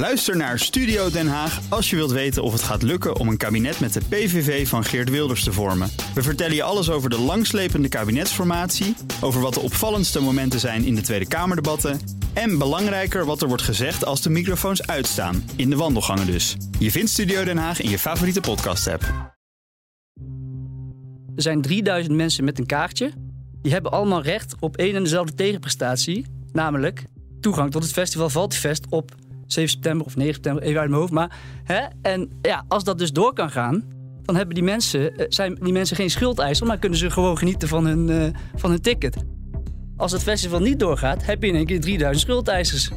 Luister naar Studio Den Haag als je wilt weten of het gaat lukken om een kabinet met de PVV van Geert Wilders te vormen. We vertellen je alles over de langslepende kabinetsformatie, over wat de opvallendste momenten zijn in de Tweede Kamerdebatten en belangrijker wat er wordt gezegd als de microfoons uitstaan, in de wandelgangen dus. Je vindt Studio Den Haag in je favoriete podcast-app. Er zijn 3000 mensen met een kaartje. Die hebben allemaal recht op één en dezelfde tegenprestatie, namelijk toegang tot het festival Valtifest op 7 september of 9 september, even uit mijn hoofd. Maar, hè? En ja, als dat dus door kan gaan, dan hebben die mensen, eh, zijn die mensen geen schuldeisers, maar kunnen ze gewoon genieten van hun, uh, van hun ticket. Als het festival niet doorgaat, heb je in één keer 3000 schuldeisers.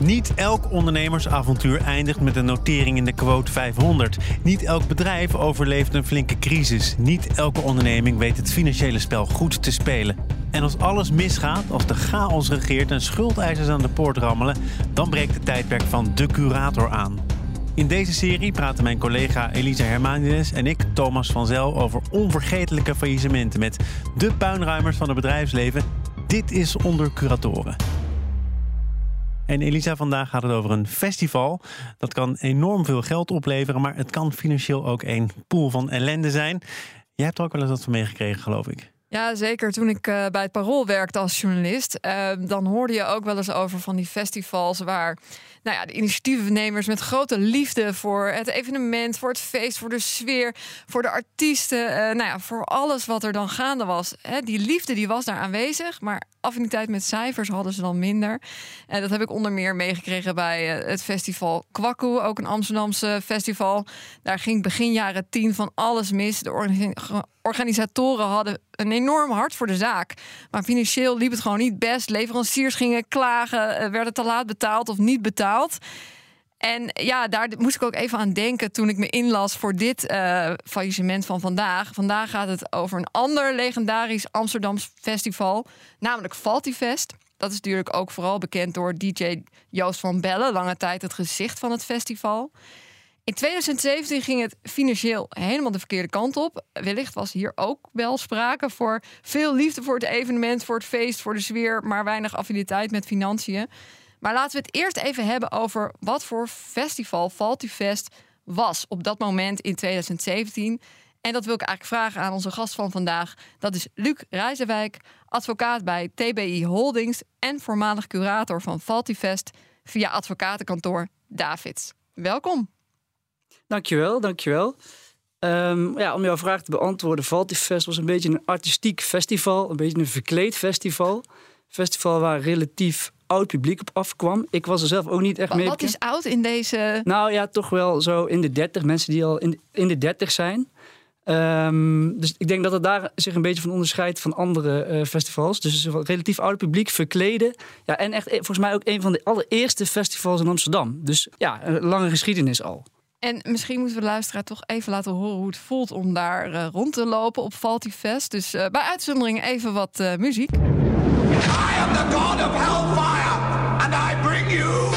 Niet elk ondernemersavontuur eindigt met een notering in de quote 500. Niet elk bedrijf overleeft een flinke crisis. Niet elke onderneming weet het financiële spel goed te spelen. En als alles misgaat, als de chaos regeert en schuldeisers aan de poort rammelen, dan breekt het tijdperk van de curator aan. In deze serie praten mijn collega Elisa Hermanides en ik, Thomas van Zel, over onvergetelijke faillissementen met de puinruimers van het bedrijfsleven. Dit is onder curatoren. En Elisa, vandaag gaat het over een festival. Dat kan enorm veel geld opleveren, maar het kan financieel ook een pool van ellende zijn. Jij hebt er ook wel eens wat van meegekregen, geloof ik. Ja, zeker. Toen ik uh, bij het Parool werkte als journalist, uh, dan hoorde je ook wel eens over van die festivals waar nou ja, de initiatiefnemers met grote liefde voor het evenement, voor het feest, voor de sfeer, voor de artiesten, uh, nou ja, voor alles wat er dan gaande was. Hè, die liefde die was daar aanwezig, maar affiniteit met cijfers hadden ze dan minder. En dat heb ik onder meer meegekregen bij het festival Kwakkoe, ook een Amsterdamse festival. Daar ging begin jaren tien van alles mis. De organisatoren hadden een enorm hart voor de zaak. Maar financieel liep het gewoon niet best. Leveranciers gingen klagen, eh, werden te laat betaald of niet betaald. En ja, daar moest ik ook even aan denken toen ik me inlas voor dit uh, faillissement van vandaag. Vandaag gaat het over een ander legendarisch Amsterdams festival, namelijk Faltifest. Dat is natuurlijk ook vooral bekend door DJ Joost van Bellen, lange tijd het gezicht van het festival. In 2017 ging het financieel helemaal de verkeerde kant op. Wellicht was hier ook wel sprake voor veel liefde voor het evenement, voor het feest, voor de sfeer, maar weinig affiniteit met financiën. Maar laten we het eerst even hebben over wat voor festival Faltifest was op dat moment in 2017. En dat wil ik eigenlijk vragen aan onze gast van vandaag. Dat is Luc Rijzenwijk, advocaat bij TBI Holdings en voormalig curator van Faltifest via advocatenkantoor Davids. Welkom. Dankjewel, dankjewel. Um, ja, om jouw vraag te beantwoorden, Valtifest was een beetje een artistiek festival, een beetje een verkleed festival. Festival waar relatief oud publiek op afkwam. Ik was er zelf ook niet echt mee. Wat is oud in deze? Nou ja, toch wel zo in de 30, mensen die al in, in de 30 zijn. Um, dus ik denk dat het daar zich een beetje van onderscheidt van andere uh, festivals. Dus relatief oud publiek, verkleden. Ja, en echt volgens mij ook een van de allereerste festivals in Amsterdam. Dus ja, een lange geschiedenis al. En misschien moeten we de luisteraar toch even laten horen hoe het voelt om daar uh, rond te lopen op Faltifest. Dus uh, bij uitzondering even wat muziek. I am the god of hellfire and I bring you.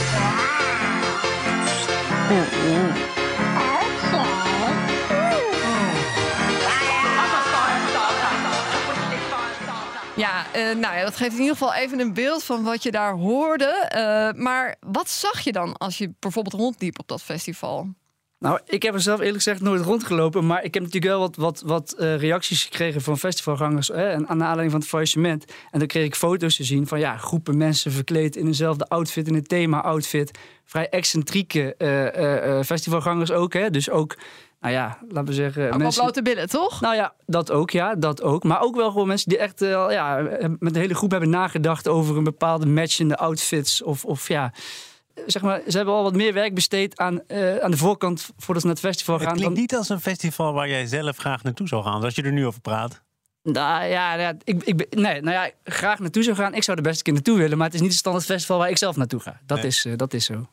Ja, uh, nou ja, dat geeft in ieder geval even een beeld van wat je daar hoorde. Uh, maar wat zag je dan als je bijvoorbeeld rondliep op dat festival? Nou, ik heb er zelf eerlijk gezegd nooit rondgelopen. Maar ik heb natuurlijk wel wat, wat, wat uh, reacties gekregen van festivalgangers. Hè, en aan de aanleiding van het faillissement. En dan kreeg ik foto's te zien van ja, groepen mensen verkleed in eenzelfde outfit, in een thema-outfit. Vrij excentrieke uh, uh, festivalgangers ook. Hè. Dus ook, nou ja, laten we zeggen. Ook mensen... blote billen, toch? Nou ja, dat ook, ja, dat ook. Maar ook wel gewoon mensen die echt ja, met de hele groep hebben nagedacht over een bepaalde matchende outfits. Of, of ja zeg maar, ze hebben al wat meer werk besteed aan, uh, aan de voorkant voordat ze naar het festival gaan. Het klinkt niet als een festival waar jij zelf graag naartoe zou gaan, als je er nu over praat. Nou ja, ja ik, ik, nee, nou ja, graag naartoe zou gaan. Ik zou er best een keer naartoe willen, maar het is niet een standaard festival waar ik zelf naartoe ga. Dat, is, uh, dat is zo.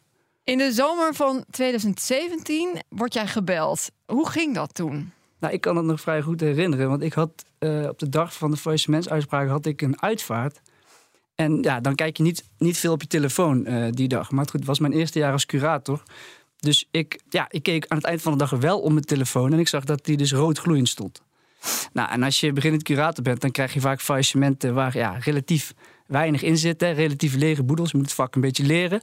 In de zomer van 2017 word jij gebeld. Hoe ging dat toen? Nou, ik kan het nog vrij goed herinneren, want ik had uh, op de dag van de faillissementsuitspraak had ik een uitvaart. En ja, dan kijk je niet, niet veel op je telefoon uh, die dag. Maar goed, het was mijn eerste jaar als curator. Dus ik, ja, ik keek aan het eind van de dag wel om mijn telefoon. En ik zag dat die dus rood gloeiend stond. Nou, en als je beginnend curator bent, dan krijg je vaak faillissementen waar ja, relatief weinig in zit. Hè, relatief lege boedels. Je moet het vak een beetje leren.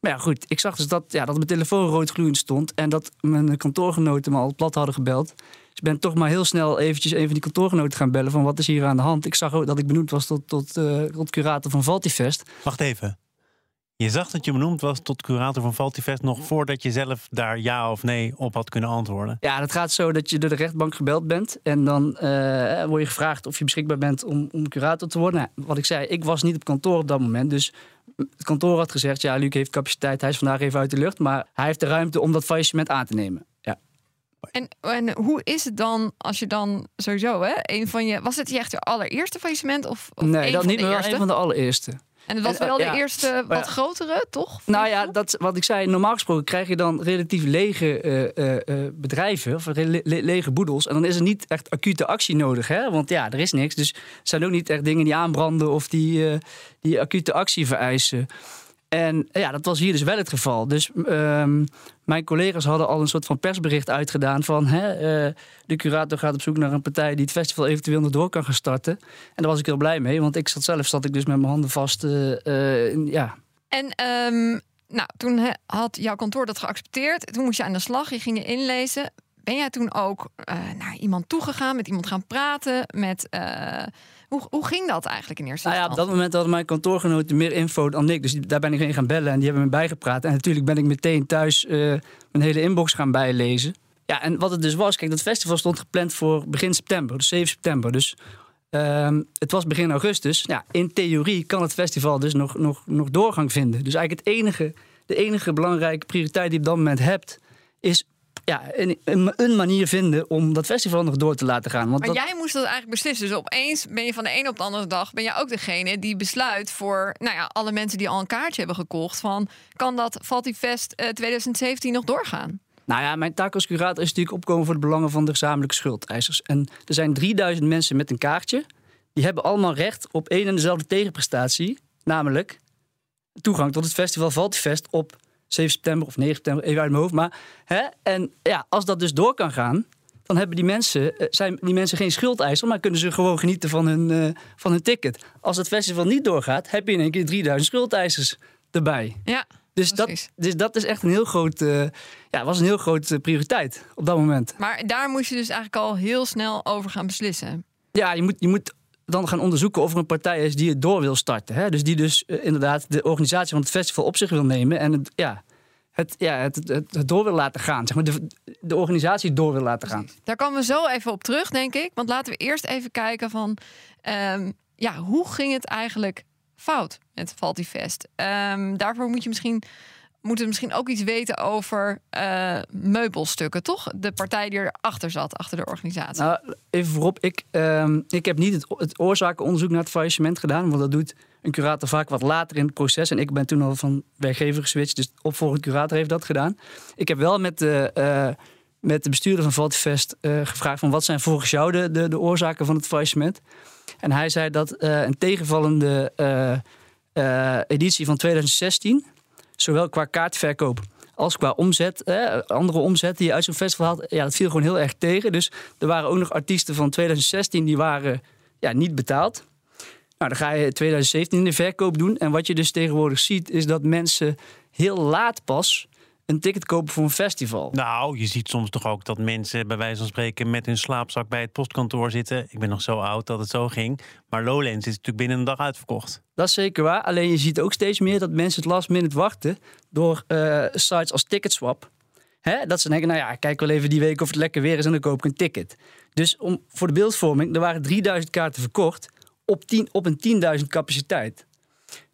Maar ja, goed, ik zag dus dat, ja, dat mijn telefoon rood gloeiend stond en dat mijn kantoorgenoten me al plat hadden gebeld. Ik ben toch maar heel snel eventjes een van die kantoorgenoten gaan bellen van wat is hier aan de hand. Ik zag ook dat ik benoemd was tot, tot, eh, tot curator van Valtifest. Wacht even. Je zag dat je benoemd was tot curator van Valtifest nog voordat je zelf daar ja of nee op had kunnen antwoorden. Ja, dat gaat zo dat je door de rechtbank gebeld bent. En dan eh, word je gevraagd of je beschikbaar bent om, om curator te worden. Nou, wat ik zei, ik was niet op kantoor op dat moment. Dus het kantoor had gezegd, ja, Luc heeft capaciteit. Hij is vandaag even uit de lucht. Maar hij heeft de ruimte om dat faillissement aan te nemen. En, en hoe is het dan als je dan sowieso, hè, een van je. Was het je echt je allereerste faillissement? Of, of nee, dat niet eerste? een van de allereerste. En het was wel de ja. eerste wat ja. grotere, toch? Nou ja, dat, wat ik zei, normaal gesproken krijg je dan relatief lege eh, eh, eh, bedrijven of le- lege boedels. En dan is er niet echt acute actie nodig, hè? want ja, er is niks. Dus er zijn ook niet echt dingen die aanbranden of die, die acute actie vereisen. En ja, dat was hier dus wel het geval. Dus ehm, mijn collega's hadden al een soort van persbericht uitgedaan van hè, eh, de curator gaat op zoek naar een partij die het festival eventueel nog door kan gaan starten. En daar was ik heel blij mee, want ik zat zelf zat ik dus met mijn handen vast. eh, eh, ja, En ehm, nou, toen had jouw kantoor dat geaccepteerd. Toen moest je aan de slag, je ging je inlezen. Ben jij toen ook naar iemand toegegaan, met iemand gaan praten? Met, hoe, hoe ging dat eigenlijk in eerste Nou ja, op instantie? dat moment hadden mijn kantoorgenoten meer info dan ik. Dus daar ben ik heen gaan bellen en die hebben me bijgepraat. En natuurlijk ben ik meteen thuis eh, mijn hele inbox gaan bijlezen. Ja, en wat het dus was, kijk, dat festival stond gepland voor begin september, dus 7 september. Dus ehm, het was begin augustus. Ja, in theorie kan het festival dus nog, nog, nog doorgang vinden. Dus eigenlijk het enige, de enige belangrijke prioriteit die je op dat moment hebt, is ja, een, een, manier vinden om dat festival nog door te laten gaan. Want Maar dat, jij moest dat eigenlijk beslissen. Dus opeens ben je van de een op de andere dag... ben je ook degene die besluit voor nou ja, alle mensen die al een kaartje hebben gekocht... van kan dat Valtifest eh 2017 nog doorgaan? Nou ja, mijn taak als curator is natuurlijk opkomen voor de belangen van de gezamenlijke schuldeisers. En er zijn 3000 mensen met een kaartje. Die hebben allemaal recht op één en dezelfde tegenprestatie. Namelijk toegang tot het festival Valtifest op 7 september of 9 september, even uit mijn hoofd. Maar, hè? En ja, als dat dus door kan gaan, dan hebben die mensen, eh, zijn die mensen geen schuldeiser, maar kunnen ze gewoon genieten van hun, eh, van hun ticket. Als het festival niet doorgaat, heb je in één keer 3000 schuldeisers erbij. Ja, Dus dat, dus dat is echt een heel groot, eh, ja, was een heel groot eh, prioriteit op dat moment. maar daar moest je dus eigenlijk al heel snel over gaan beslissen. Ja, je moet, je moet dan gaan onderzoeken of er een partij is die het door wil starten. Hè? Dus die dus eh, inderdaad de organisatie van het festival op zich wil nemen en het, ja, het, ja, het, het, het door wil laten gaan. Zeg maar de, de organisatie door wil laten gaan. Daar komen we zo even op terug, denk ik. Want laten we eerst even kijken van... ehm, ja, hoe ging het eigenlijk fout met Valtifest? Ehm daarvoor moet je misschien... Moeten misschien ook iets weten over eh, meubelstukken, toch? De partij die erachter zat, achter de organisatie. Nou, even voorop, ik, ehm, ik heb niet het, oorzakenonderzoek naar het faillissement gedaan, want dat doet een curator vaak wat later in het proces. En ik ben toen al van werkgever geswitcht, dus opvolgend curator heeft dat gedaan. Ik heb wel met de, eh, met de bestuurder van Valtifest eh, gevraagd van wat zijn volgens jou de, de, de oorzaken van het faillissement. En hij zei dat een tegenvallende editie van 2016, zowel qua kaartverkoop als qua omzet, andere omzet die je uit zo'n festival had, ja, dat viel gewoon heel erg tegen. Dus er waren ook nog artiesten van 2016 die waren ja, niet betaald. Nou, dan ga je 2017 in de verkoop doen. En wat je dus tegenwoordig ziet, is dat mensen heel laat pas een ticket kopen voor een festival. Nou, je ziet soms toch ook dat mensen bij wijze van spreken met hun slaapzak bij het postkantoor zitten. Ik ben nog zo oud dat het zo ging. Maar Lowlands is natuurlijk binnen een dag uitverkocht. Dat is zeker waar. Alleen je ziet ook steeds meer dat mensen het last minute wachten door eh, sites als Ticketswap. Hè? Dat ze denken, nou ja, kijk wel even die week of het lekker weer is en dan koop ik een ticket. Dus om, voor de beeldvorming, er waren 3000 kaarten verkocht op, 10, op een 10.000 capaciteit.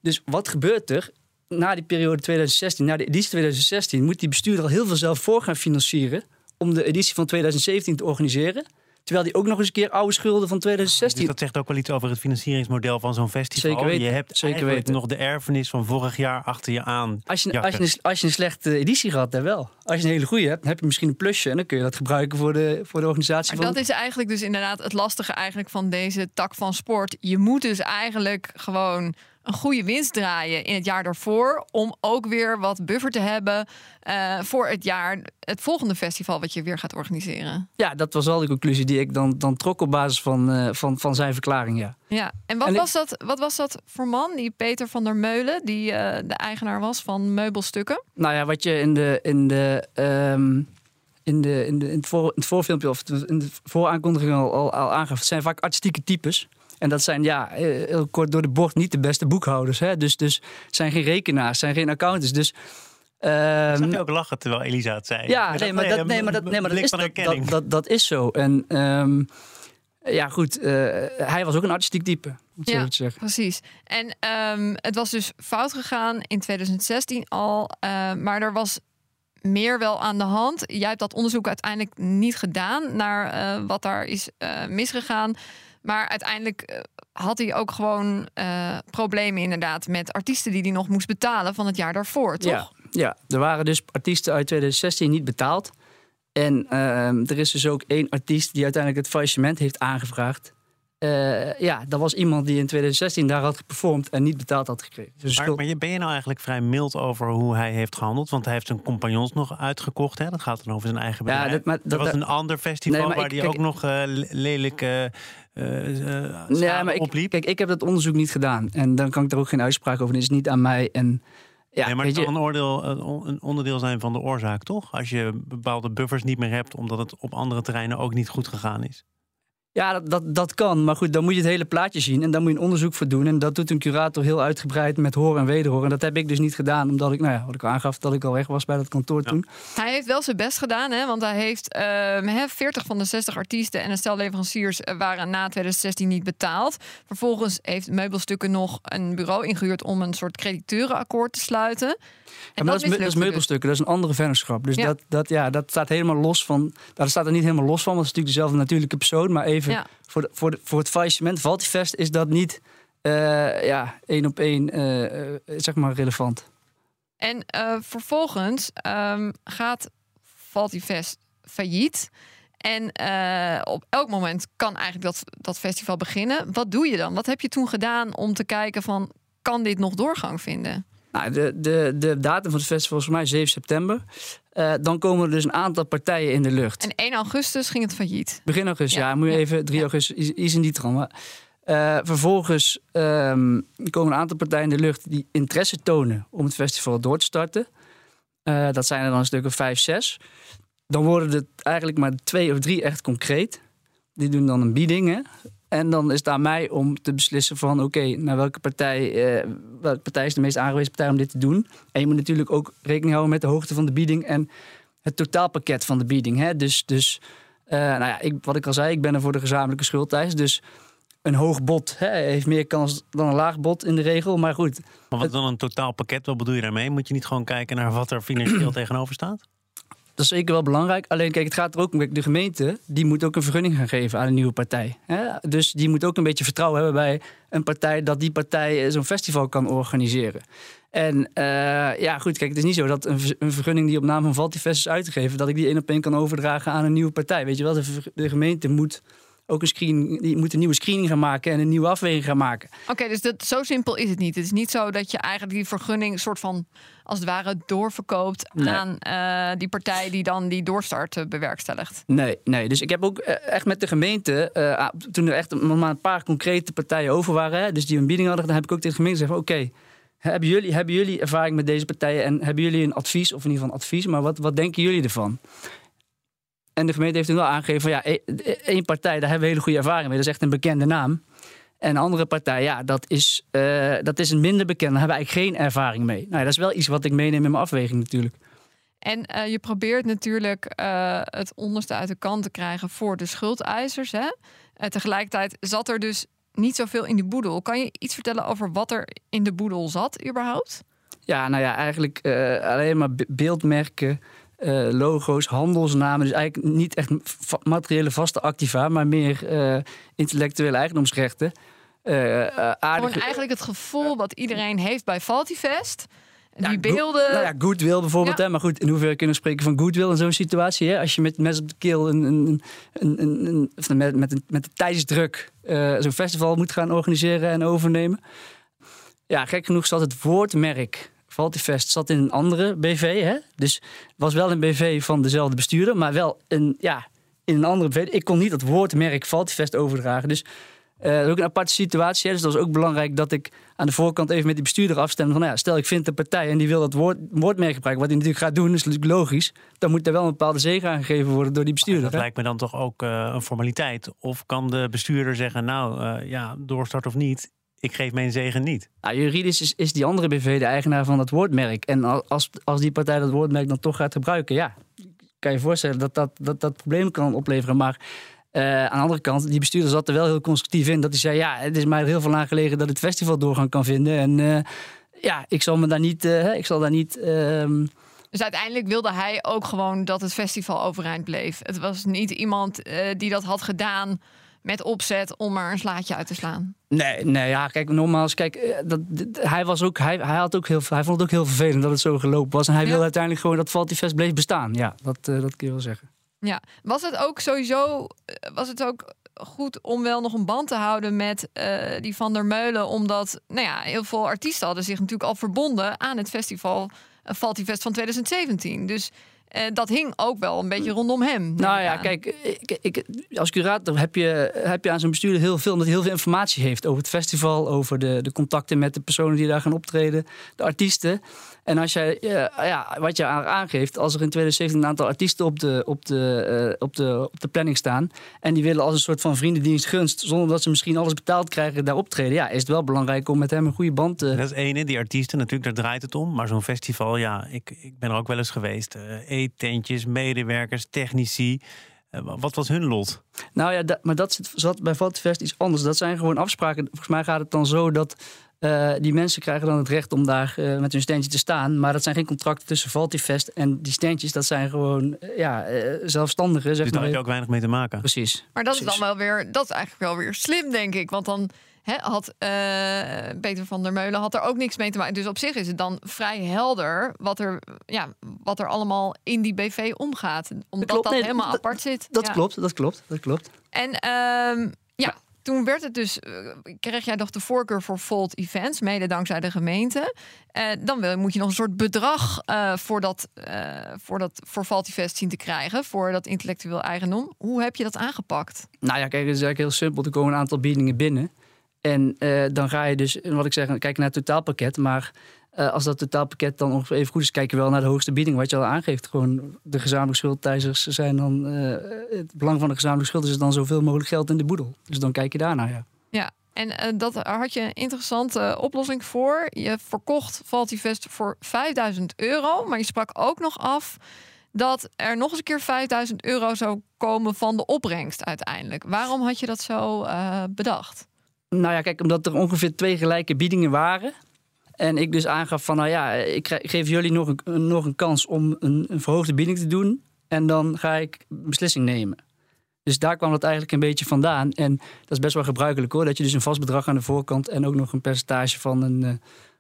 Dus wat gebeurt er? Na die periode 2016, na de editie 2016, moet die bestuurder al heel veel zelf voor gaan financieren om de editie van 2017 te organiseren. Terwijl die ook nog eens een keer oude schulden van 2016 Dus dat zegt ook wel iets over het financieringsmodel van zo'n festival. Zeker weten, Je hebt zeker eigenlijk weten. nog de erfenis van vorig jaar achter je aan. Als je, jakken. als, je een, als je een slechte editie gehad hebt, wel. Als je een hele goede hebt, dan heb je misschien een plusje. En dan kun je dat gebruiken voor de, voor de organisatie. Maar van... dat is eigenlijk dus inderdaad het lastige eigenlijk van deze tak van sport. Je moet dus eigenlijk gewoon een goede winst draaien in het jaar daarvoor. Om ook weer wat buffer te hebben eh, voor het jaar, het volgende festival wat je weer gaat organiseren. Ja, dat was al de conclusie die ik dan, dan trok op basis van, eh, van, van zijn verklaring, ja. Ja, en wat, En ik- was, dat, wat was dat voor man, die Peter van der Meulen, die eh, de eigenaar was van meubelstukken? Nou ja, wat je in de, in de, ehm, in de, in de in het, voor, in het voorfilmpje of in de vooraankondiging al, al, al aangaf, het zijn vaak artistieke types. En dat zijn, ja, eh, heel kort door de bocht, niet de beste boekhouders. Hè? Dus, dus het zijn geen rekenaars, zijn geen accountants. Dus, ehm, Zag je ook lachen terwijl Elisa het zei? ja, nee, maar dat, nee, maar dat, nee, maar dat, is, van dat, dat, dat, dat is zo. En ehm, ja, goed, eh, hij was ook een artistiek type, Ja. Precies. En ehm, het was dus fout gegaan in 2016 al, eh, maar er was meer wel aan de hand. Jij hebt dat onderzoek uiteindelijk niet gedaan naar eh, wat daar is eh, misgegaan. Maar uiteindelijk eh, had hij ook gewoon eh, problemen inderdaad met artiesten die hij nog moest betalen van het jaar daarvoor, toch? Ja, ja, er waren dus artiesten uit 2016 niet betaald. En ehm, er is dus ook één artiest die uiteindelijk het faillissement heeft aangevraagd. Eh, ja, dat was iemand die in 2016 daar had geperformd en niet betaald had gekregen. Dus Maar, je- ben je nou eigenlijk vrij mild over hoe hij heeft gehandeld? Want hij heeft zijn compagnons nog uitgekocht. Hè? Dat gaat dan over zijn eigen Ja, bedrijf. dat- maar er dat- was dat- een ander festival Nee, waar ik- hij kijk- ook nog eh, le- lelijk eh, Nee, schade maar ik, opliep. kijk, ik heb dat onderzoek niet gedaan. En dan kan ik er ook geen uitspraak over. Het is niet aan mij. En, ja, nee, maar het je, kan een, oordeel, een onderdeel zijn van de oorzaak, toch? Als je bepaalde buffers niet meer hebt, omdat het op andere terreinen ook niet goed gegaan is. Ja, dat, dat, dat kan. Maar goed, dan moet je het hele plaatje zien. En daar moet je een onderzoek voor doen. En dat doet een curator heel uitgebreid met horen en wederhoren. En dat heb ik dus niet gedaan. Omdat ik, nou ja, wat ik al aangaf, dat ik al weg was bij dat kantoor Ja. toen. Hij heeft wel zijn best gedaan, hè? want hij heeft ehm, hè, 40 van de 60 artiesten en een stel leveranciers eh, waren na 2016 niet betaald. Vervolgens heeft Meubelstukken nog een bureau ingehuurd om een soort crediteurenakkoord te sluiten. En Ja, maar dat, is, dat dus. meubelstukken, dat is een andere vennootschap. Dus Ja. dat, dat, ja, dat staat helemaal los van. Dat staat er niet helemaal los van, want het is natuurlijk dezelfde natuurlijke persoon. Maar even Ja. voor, de, voor, de, voor het faillissement Valtifest is dat niet eh, ja, één op één eh, eh, zeg maar relevant. En vervolgens ehm, gaat Valtivest failliet. En op elk moment kan eigenlijk dat, dat festival beginnen. Wat doe je dan? Wat heb je toen gedaan om te kijken van... kan dit nog doorgang vinden? Nou, de, de, de datum van het festival is voor mij 7 september. Eh, dan komen er dus een aantal partijen in de lucht. En 1 augustus ging het failliet. Begin augustus, ja, Ja, moet je ja, even 3 ja. augustus is, is in die tram. Vervolgens ehm, komen een aantal partijen in de lucht die interesse tonen om het festival door te starten. Eh, dat zijn er dan een stuk of vijf, zes. Dan worden er eigenlijk maar twee of drie echt concreet. Die doen dan een bieding. Hè? En dan is het aan mij om te beslissen van oké, naar welke partij, eh, welke partij is de meest aangewezen partij om dit te doen. En je moet natuurlijk ook rekening houden met de hoogte van de bieding en het totaalpakket van de bieding. Hè? Dus, dus eh, nou ja, ik, wat ik al zei, ik ben er voor de gezamenlijke schuldeis. Dus een hoog bod hè, heeft meer kans dan een laag bod in de regel. Maar goed, Maar wat dan een totaalpakket? Wat bedoel je daarmee? Moet je niet gewoon kijken naar wat er financieel tegenover staat? Dat is zeker wel belangrijk. Alleen kijk, het gaat er ook om. De gemeente die moet ook een vergunning gaan geven aan een nieuwe partij. Hè? Dus die moet ook een beetje vertrouwen hebben bij een partij dat die partij eh, zo'n festival kan organiseren. En eh, ja, goed, kijk, het is niet zo dat een, ver- een vergunning die op naam van Valtifest is uitgegeven, dat ik die één op één kan overdragen aan een nieuwe partij. Weet je wel, de gemeente moet ook een screening, die moet een nieuwe screening gaan maken en een nieuwe afweging gaan maken. Oké, dus dat, zo simpel is het niet. Het is niet zo dat je eigenlijk die vergunning soort van als het ware doorverkoopt Nee. aan eh, die partij die dan die doorstart eh, bewerkstelligt. Nee, nee. Dus ik heb ook eh, echt met de gemeente, ah, toen er echt nog maar een paar concrete partijen over waren, hè, dus die een bieding hadden, dan heb ik ook tegen de gemeente gezegd: oké, hebben, jullie, hebben jullie ervaring met deze partijen en hebben jullie een advies, of in ieder geval een advies, maar wat, wat denken jullie ervan? En de gemeente heeft toen wel aangegeven van ja, e- e- één partij, daar hebben we hele goede ervaring mee. Dat is echt een bekende naam. En een andere partij, ja, dat is, eh, dat is een minder bekend. Daar hebben we eigenlijk geen ervaring mee. Nou ja, dat is wel iets wat ik meeneem in mijn afweging natuurlijk. En eh, je probeert natuurlijk eh, het onderste uit de kant te krijgen voor de schuldeisers. Hè? Tegelijkertijd zat er dus niet zoveel in de boedel. Kan je iets vertellen over wat er in de boedel zat überhaupt? Ja, nou ja, eigenlijk alleen maar be- beeldmerken, eh, logo's, handelsnamen. Dus eigenlijk niet echt materiële vaste activa, maar meer eh, intellectuele eigendomsrechten. Eh, aardige, Gewoon eigenlijk het gevoel wat iedereen heeft bij Valtivest. Die Ja, go- beelden. Nou ja, goodwill bijvoorbeeld. Ja. Hè? Maar goed, in hoeverre kunnen we spreken van goodwill in zo'n situatie? Hè? Als je met mes op de keel een, een, een, een, of met, met, een, met de tijdsdruk zo'n festival moet gaan organiseren en overnemen. Ja, gek genoeg zat het woordmerk Valtifest zat in een andere BV. Hè? Dus was wel een BV van dezelfde bestuurder, maar wel een, ja, in een andere BV. Ik kon niet het woordmerk Valtifest overdragen. Dus Uh, dat is ook een aparte situatie. Hè? Dus dat is ook belangrijk dat ik aan de voorkant even met die bestuurder afstem. Van, nou ja, stel, ik vind de partij en die wil dat woord, woordmerk gebruiken. Wat hij natuurlijk gaat doen, is natuurlijk logisch. Dan moet er wel een bepaalde zegen aangegeven worden door die bestuurder. Dat lijkt me dan toch ook uh, een formaliteit. Of kan de bestuurder zeggen, nou uh, ja, doorstart of niet ik geef mijn zegen niet. Nou, juridisch is, is die andere BV de eigenaar van dat woordmerk. En als, als die partij dat woordmerk dan toch gaat gebruiken, ja, kan je voorstellen dat dat, dat, dat probleem kan opleveren. Maar uh, aan de andere kant, die bestuurder zat er wel heel constructief in. Dat hij zei, ja, het is mij heel veel aangelegen dat het festival doorgang kan vinden. En uh, ja, ik zal me daar niet... Uh, ik zal daar niet um... Dus uiteindelijk wilde hij ook gewoon dat het festival overeind bleef. Het was niet iemand die dat had gedaan met opzet om er een slaatje uit te slaan. Nee, nee, ja, kijk, nogmaals, kijk, eh, dat, hij was ook, hij, hij had ook heel, hij vond het ook heel vervelend dat het zo gelopen was, en hij wilde uiteindelijk gewoon dat Valtifest bleef bestaan. Ja, dat, uh, dat kun je wel zeggen. Ja, was het ook sowieso, eh, was het ook goed om wel nog een band te houden met uh, die Van der Meulen, omdat, nou ja, heel veel artiesten hadden zich natuurlijk al verbonden aan het festival Valtifest van 2017. Dus uh, dat hing ook wel een beetje rondom hem. Nou ja, kijk, ik, ik, als curator heb je, heb je aan zo'n bestuurder heel veel, omdat hij heel veel informatie heeft over het festival, over de, de contacten met de personen die daar gaan optreden, de artiesten. En als jij, ja, wat je aangeeft, als er in 2017 een aantal artiesten op de, op, de, uh, op, de, op de planning staan. en die willen als een soort van vriendendienst gunst. zonder dat ze misschien alles betaald krijgen, daar optreden. ja, is het wel belangrijk om met hem een goede band te. Dat is ene, die artiesten, natuurlijk, daar draait het om. Maar zo'n festival, ja, ik, ik ben er ook wel eens geweest. Eetentjes, medewerkers, technici. Wat was hun lot? Nou ja, dat, maar dat zat bij Valtifest iets anders. Dat zijn gewoon afspraken. Volgens mij gaat het dan zo dat uh, die mensen krijgen dan het recht om daar uh, met hun steentje te staan. Maar dat zijn geen contracten tussen Valtifest en die steentjes. Dat zijn gewoon uh, ja, zelfstandigen. Zeg dus daar heb je ook weinig mee te maken. Precies. Maar dat Precies. is dan wel weer, dat is eigenlijk wel weer slim, denk ik. Want dan he, had Peter van der Meulen had er ook niks mee te maken. Dus op zich is het dan vrij helder wat er, ja, wat er allemaal in die BV omgaat. Omdat dat, dat nee, helemaal dat, apart zit. Dat ja. klopt, dat klopt, dat klopt. En uh, ja, toen werd het dus, uh, kreeg jij nog de voorkeur voor Volt Events, mede dankzij de gemeente. Uh, dan wil, moet je nog een soort bedrag uh, voor, dat, voor, dat, voor Volt Events zien te krijgen, voor dat intellectueel eigendom. Hoe heb je dat aangepakt? Nou ja, kijk, het is eigenlijk heel simpel. Er komen een aantal biedingen binnen. En dan ga je dus, wat ik zeg, kijk naar het totaalpakket. Maar uh, als dat totaalpakket dan ongeveer even goed is, kijk je wel naar de hoogste bieding, wat je al aangeeft. Gewoon de gezamenlijke schuldteisers zijn dan. Uh, het belang van de gezamenlijke schuld is dan zoveel mogelijk geld in de boedel. Dus dan kijk je daarnaar, ja. Ja, en uh, dat had je een interessante oplossing voor. Je verkocht Valtivest voor 5000 euro, maar je sprak ook nog af dat er nog eens een keer 5000 euro zou komen van de opbrengst uiteindelijk. Waarom had je dat zo bedacht? Nou ja, kijk, omdat er ongeveer twee gelijke biedingen waren. En ik dus aangaf van, nou ja, ik geef jullie nog een, nog een kans om een, een verhoogde bieding te doen. En dan ga ik een beslissing nemen. Dus daar kwam het eigenlijk een beetje vandaan. En dat is best wel gebruikelijk hoor. Dat je dus een vast bedrag aan de voorkant en ook nog een percentage van een, uh,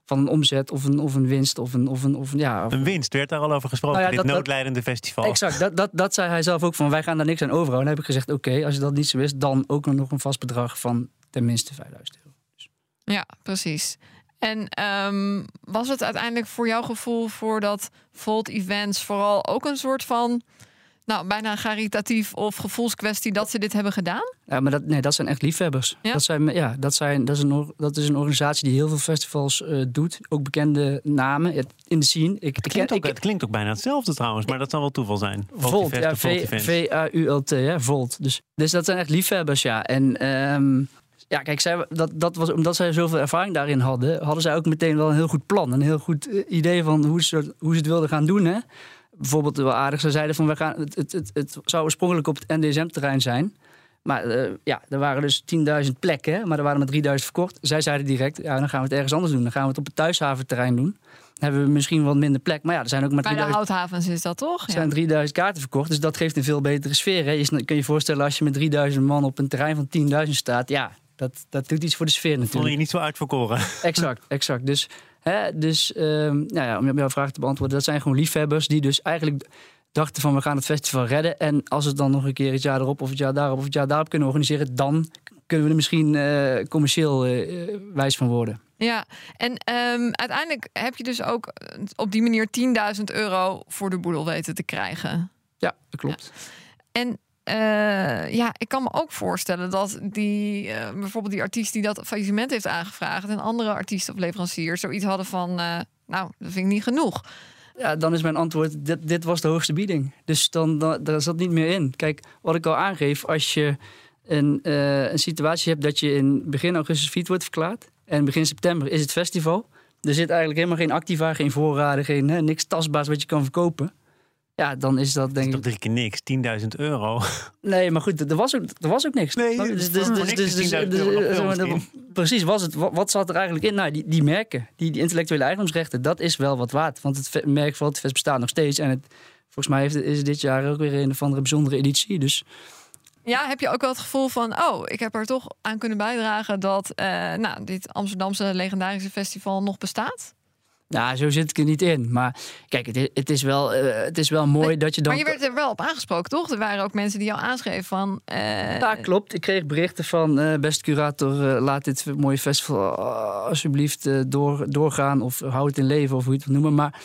van een omzet of een, of een winst. Of een, of een, of een, ja, of een winst, werd daar al over gesproken, nou ja, dit dat, noodlijdende dat, festival. Exact, dat, dat, dat zei hij zelf ook van wij gaan daar niks aan overhouden. En dan heb ik gezegd, oké, okay, als je dat niet zo is, dan ook nog een vast bedrag van tenminste 5000 euro. Dus. Ja, precies. En um, was het uiteindelijk voor jouw gevoel voor dat Volt Events vooral ook een soort van, nou bijna caritatief of gevoelskwestie dat ze dit hebben gedaan? Ja, maar dat, nee, dat zijn echt liefhebbers. Ja? Dat, zijn, ja, dat, zijn, dat, is een, dat is een organisatie die heel veel festivals uh, doet. Ook bekende namen in de scene. Ik, het, klinkt ook, ik, het klinkt ook bijna hetzelfde trouwens, maar dat zal wel toeval zijn. Volt, ja, V-A-U-L-T, hè, Volt. Dus, dus dat zijn echt liefhebbers, ja. En um, ja, kijk, zij, dat, dat was, omdat zij zoveel ervaring daarin hadden, hadden zij ook meteen wel een heel goed plan. Een heel goed idee van hoe ze, hoe ze het wilden gaan doen. Hè? Bijvoorbeeld wel aardig, ze zeiden van we gaan, het, het, het, het zou oorspronkelijk op het NDSM-terrein zijn. Maar uh, ja, er waren dus 10.000 plekken, maar er waren maar 3.000 verkocht. Zij zeiden direct, ja, dan gaan we het ergens anders doen. Dan gaan we het op het thuishaventerrein doen. Dan hebben we misschien wat minder plek. Maar ja, er zijn ook maar 3000... Bij de houthavens is dat toch? Er zijn 3000 kaarten verkocht, dus dat geeft een veel betere sfeer. Hè? Je kun je voorstellen als je met 3000 man op een terrein van 10.000 staat. Ja, dat, dat doet iets voor de sfeer natuurlijk. Voel je niet zo uitverkoren. Exact, exact. Dus, hè, dus um, nou ja, om jouw vraag te beantwoorden, dat zijn gewoon liefhebbers die dus eigenlijk dachten van we gaan het festival redden. En als het dan nog een keer het jaar erop of het jaar daarop of het jaar daarop kunnen organiseren, dan kunnen we er misschien uh, commercieel uh, wijs van worden. Ja, en um, uiteindelijk heb je dus ook op die manier 10.000 euro voor de boedel weten te krijgen. Ja, dat klopt. Ja. En eh, ja, ik kan me ook voorstellen dat die, eh, bijvoorbeeld die artiest die dat faillissement heeft aangevraagd en andere artiesten of leveranciers zoiets hadden van, eh, nou, dat vind ik niet genoeg. Ja, dan is mijn antwoord, dit, dit was de hoogste bieding. Dus dan, daar zat niet meer in. Kijk, wat ik al aangeef, als je een, een situatie hebt dat je in begin augustus fiets wordt verklaard en begin september is het festival. Er zit eigenlijk helemaal geen activa, geen voorraden, geen, hè, niks tastbaars wat je kan verkopen. Ja, dan is dat Dat denk is ik... toch drie keer niks, 10.000 euro. Nee, maar goed, er was ook, er was ook niks. Nee, Dus- voor- voor niks is 10.000 euro nog veel zeg maar, misschien. Precies, was het, wat, wat zat er eigenlijk in? Nou, die, die merken, die, die intellectuele eigendomsrechten, dat is wel wat waard. Want het merk van het bestaat nog steeds. En het, volgens mij heeft het, is het dit jaar ook weer een of andere bijzondere editie. Dus Ja, heb je ook wel het gevoel van, oh, ik heb er toch aan kunnen bijdragen dat eh, nou, dit Amsterdamse legendarische festival nog bestaat? Ja, zo zit ik er niet in. Maar kijk, het, is- het, is, wel, eh, het is wel mooi dat je dan... Maar je werd er wel op aangesproken, toch? Er waren ook mensen die jou aanschreven van... eh, Ja, klopt. Ik kreeg berichten van eh beste curator, laat dit mooie festival alsjeblieft door, doorgaan of hou het in leven of hoe je het wil noemen. Maar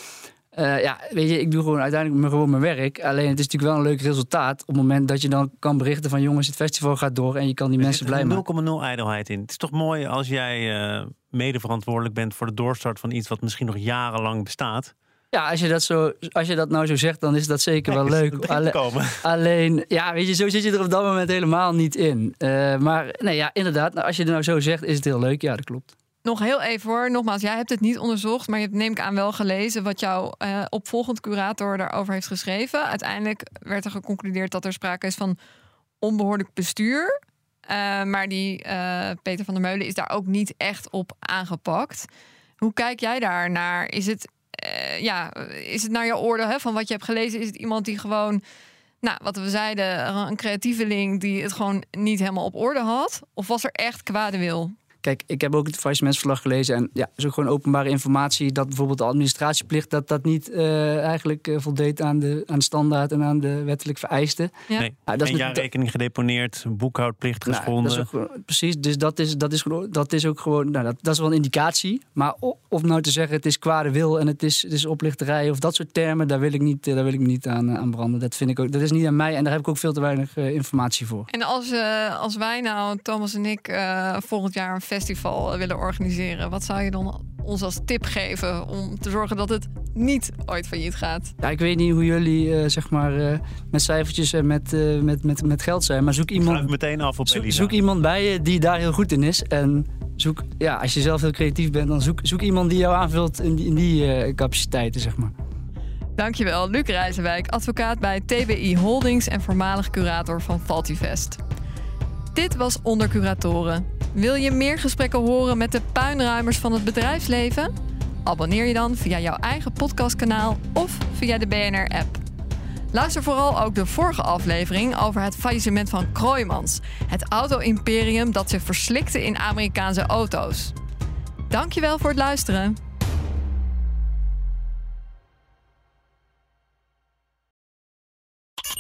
eh, ja, weet je, ik doe gewoon uiteindelijk mijn- gewoon mijn werk. Alleen het is natuurlijk wel een leuk resultaat op het moment dat je dan kan berichten van jongens, het festival gaat door en je kan die mensen blij maken. 0,0 ijdelheid in. Het is toch mooi als jij eh, mede verantwoordelijk bent voor de doorstart van iets wat misschien nog jarenlang bestaat. Ja, als je dat, zo, als je dat nou zo zegt, dan is dat zeker wel Kijk leuk. Alle-. Alleen, ja, weet je, zo zit je er op dat moment helemaal niet in. Eh, maar nee, ja, inderdaad, nou, als je het nou zo zegt, is het heel leuk. Ja, dat klopt. Nog heel even hoor, nogmaals, jij hebt het niet onderzocht, maar je hebt neem ik aan wel gelezen wat jouw eh, opvolgend curator daarover heeft geschreven. Uiteindelijk werd er geconcludeerd dat er sprake is van onbehoorlijk bestuur. Eh, maar die eh, Peter van der Meulen is daar ook niet echt op aangepakt. Hoe kijk jij daar naar? Is het, ja, is het naar jouw orde hè, van wat je hebt gelezen? Is het iemand die gewoon, nou, wat we zeiden, een creatieveling die het gewoon niet helemaal op orde had? Of was er echt kwade wil? Kijk, ik heb ook het faillissementsverslag gelezen. En ja, is ook gewoon openbare informatie dat bijvoorbeeld de administratieplicht dat dat niet eh, eigenlijk eh, voldeed aan de, aan de standaard en aan de wettelijk vereisten. Ja. Nee. Ja, dat is een met- jaarrekening gedeponeerd, boekhoudplicht Nou, geschonden. dat is ook gewoon- precies, dus dat is, dat is, gewoon, dat is ook gewoon, nou, dat, dat is wel een indicatie. Maar o- of nou te zeggen het is kwade wil en het is, het is oplichterij of dat soort termen, daar wil ik, niet, eh, daar wil ik me niet aan, eh, aan branden. Dat vind ik ook, dat is niet aan mij en daar heb ik ook veel te weinig eh, informatie voor. En als, eh, als wij nou, Thomas en ik, eh, volgend jaar een festival willen organiseren, wat zou je dan ons als tip geven om te zorgen dat het niet ooit failliet gaat? Ja, ik weet niet hoe jullie eh, zeg maar eh, met cijfertjes en met, eh, met, met, met geld zijn, maar zoek iemand, meteen af op zoek iemand bij je die daar heel goed in is. En zoek, ja, als je zelf heel creatief bent, dan zoek, zoek iemand die jou aanvult in die, eh, capaciteiten, zeg maar. Dankjewel, Luc Rijzenwijk, advocaat bij TBI Holdings en voormalig curator van Faltifest. Dit was Onder Curatoren. Wil je meer gesprekken horen met de puinruimers van het bedrijfsleven? Abonneer je dan via jouw eigen podcastkanaal of via de BNR-app. Luister vooral ook de vorige aflevering over het faillissement van Kroijmans, het auto-imperium dat zich verslikte in Amerikaanse auto's. Dankjewel voor het luisteren.